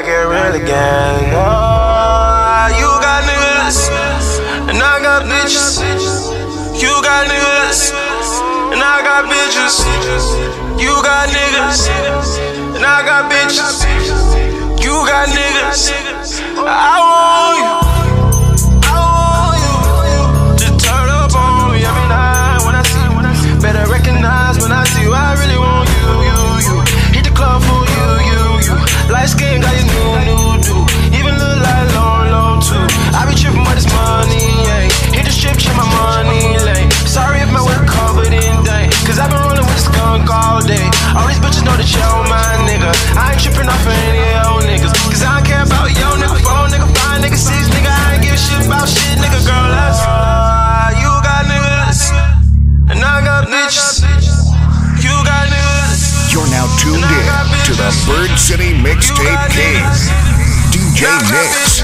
God get real again. Oh, you got niggas, and I got bitches. You got niggas, and I got bitches. You got niggas, and I got bitches. You got niggas. I You're now tuned in to the Bird City Mixtape King, DJ Nix.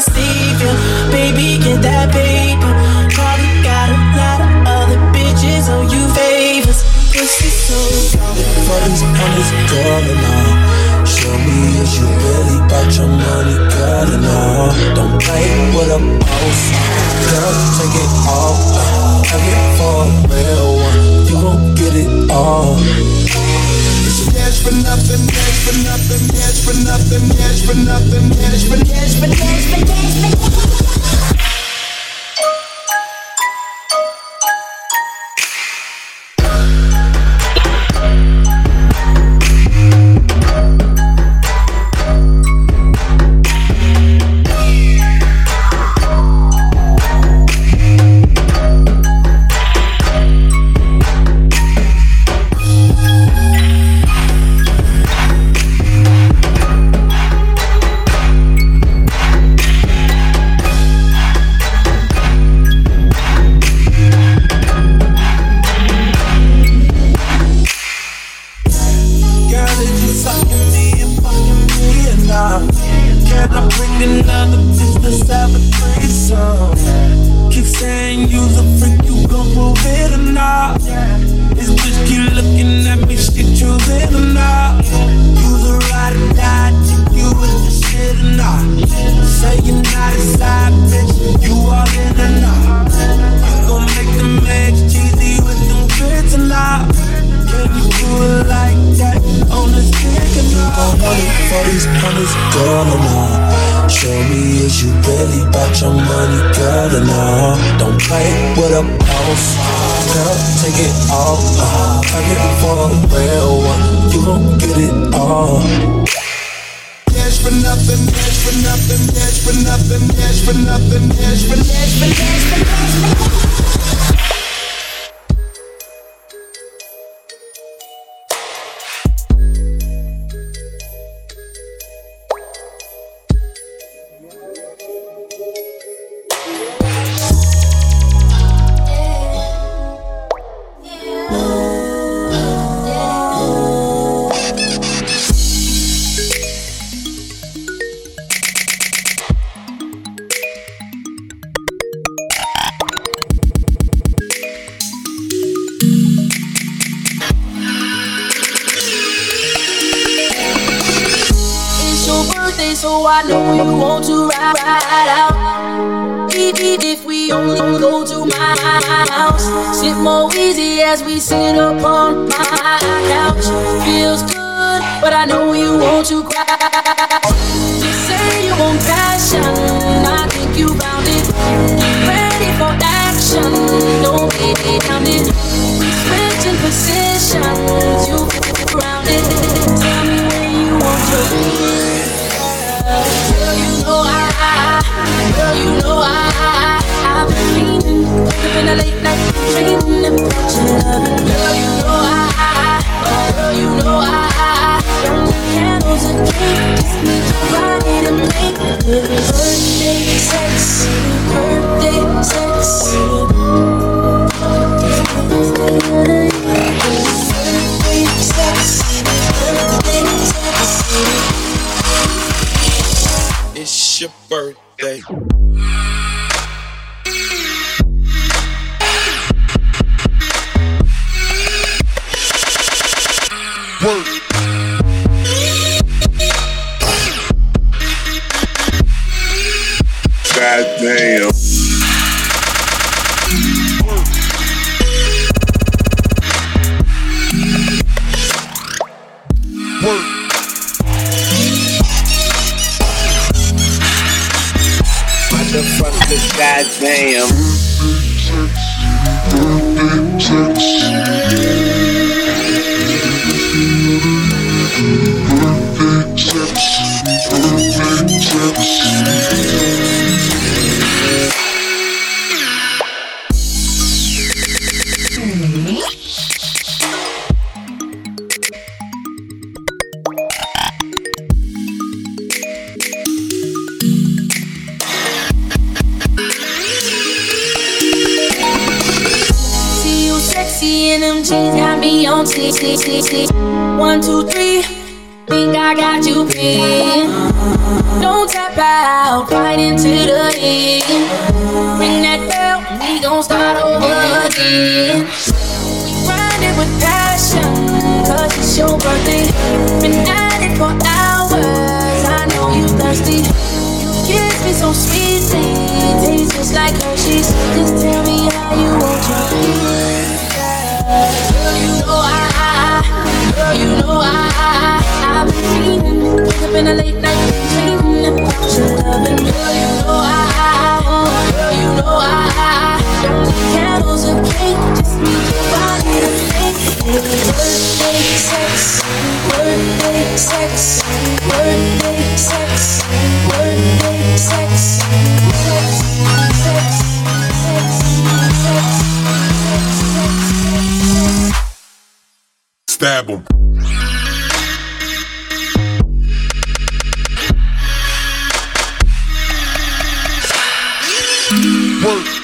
Tryna. Baby, get that paper. Probably got a lot of other bitches on you favors. Pussy so gone. for these girl and all. Show me is you really about your money, girl and all. Don't play with a boss, girl. Take it all, have it for a real one. You gon' get it all. For nothing, yes for nothing, yes for nothing, yes for nothing, yes for yes for yes for yes for. Can I bring another business have a threesome? Keep saying you's a freak, you gon' prove it or not? This bitch keep looking at me, she choosing or not? You's a ride or die, chick, you with the shit or not? Say you're not a side bitch, you all in or not? You gon' make them eggs cheesy with them grits or not? Can you it like that or not? I'm running for these hundreds, girl, and all. Show me is you really about your money, girl, and all. Don't play with a boss, girl, take it all. I it for real one, you gon' get it all. Yes for nothing, yes for nothing, yes for nothing, yes for nothing, yes for yes for for yes as we sit upon my couch. Feels good, but I know you want to cry. Just say you want passion, I think you found it. Ready for action, don't be down it. Switching positions, in a late night dreaming about your loving. Girl, you know I, girl, you know I, candles and cake, just need to ride and make birthday sex, birthday sex. Goddamn. In them jeans, got me on T T T T. One, two, three, think I got you pinned. Don't tap out, right into the end. Ring that bell, we gon' start over again. We grinding with passion, cause it's your birthday. Been at it for hours, I know you thirsty. You kiss me so sweetly, tastes just like Hershey's. Just tell me how you want your Girl, you know I, girl, you know I, I've been dreaming, wake up in a late night dreaming about your loving. Girl, you know I, girl, you know I, don't need candles or cake, just need your body to make birthday sex, birthday sex, birthday Stab him. Work.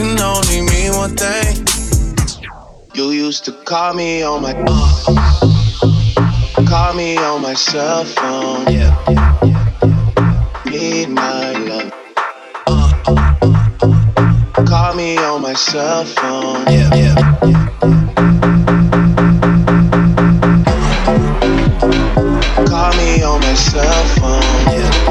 can only mean one thing. You used to call me on my uh, call me on my cell phone. Yeah, yeah, yeah, yeah. Need my love. Uh, uh, uh, uh. Call me on my cell phone. Yeah, yeah, yeah. yeah. Call me on my cell phone. Yeah.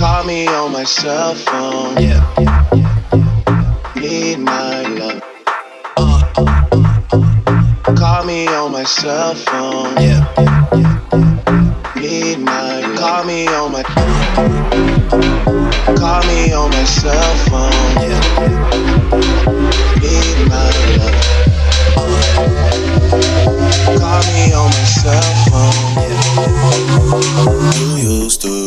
call me on my cell phone. Yeah. Need my love. Uh, uh, uh, call me on my cell phone. Yeah. Need my love. Call me on my Call me on my cell phone. Yeah. Need my love. Call me on my cell phone. Yeah. You used to,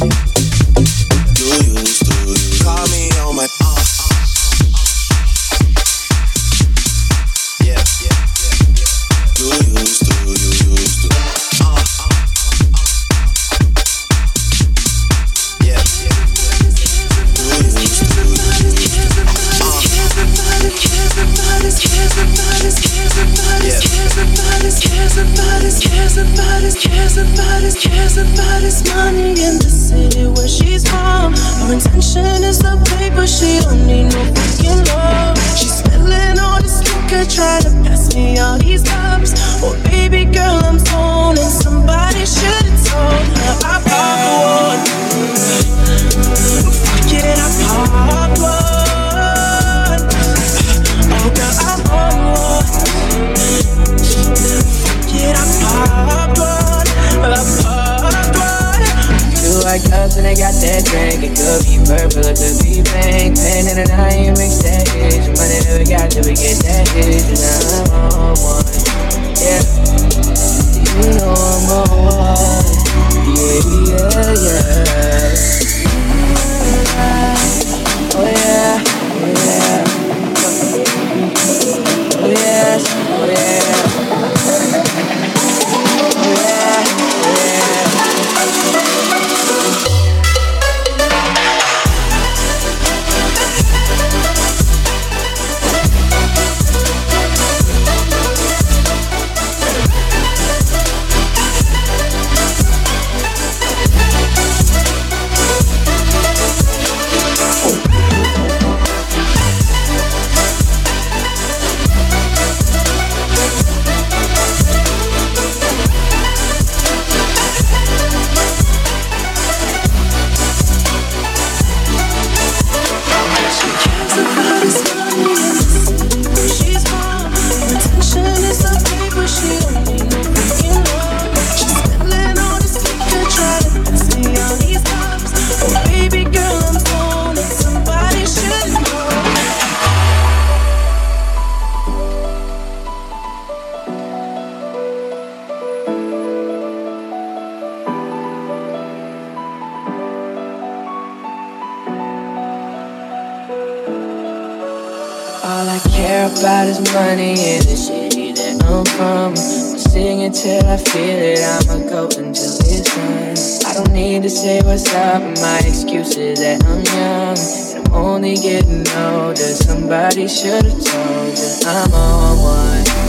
Yeah. You about is money and the city that I'm from. I'll sing until I feel it, I'ma go until it's done. I don't need to say what's up, my excuse is that I'm young. I'm only getting older, somebody should've told you I'm on one.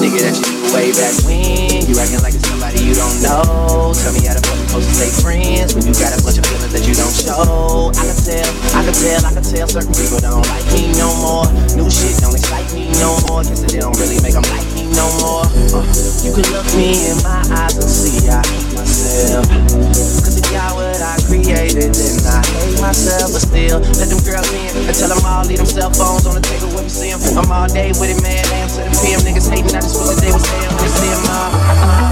That you knew way back when you acting like it's somebody you don't know. Tell me how the fuck you supposed to stay friends when you got a bunch of feelings that you don't show. I can tell, I can tell, I can tell certain people don't like me no more. New shit don't excite me no more. Guess they don't really make them like me no more. Uh, you can look me in my eyes and see I myself. Cause if y'all what I created, then I hate myself, but still let them girls in and tell them all leave them cell phones on the table when we see them. I'm all day with it, man. Answer the PM niggas hating, I just wish that they was there when they see them all. Uh-uh.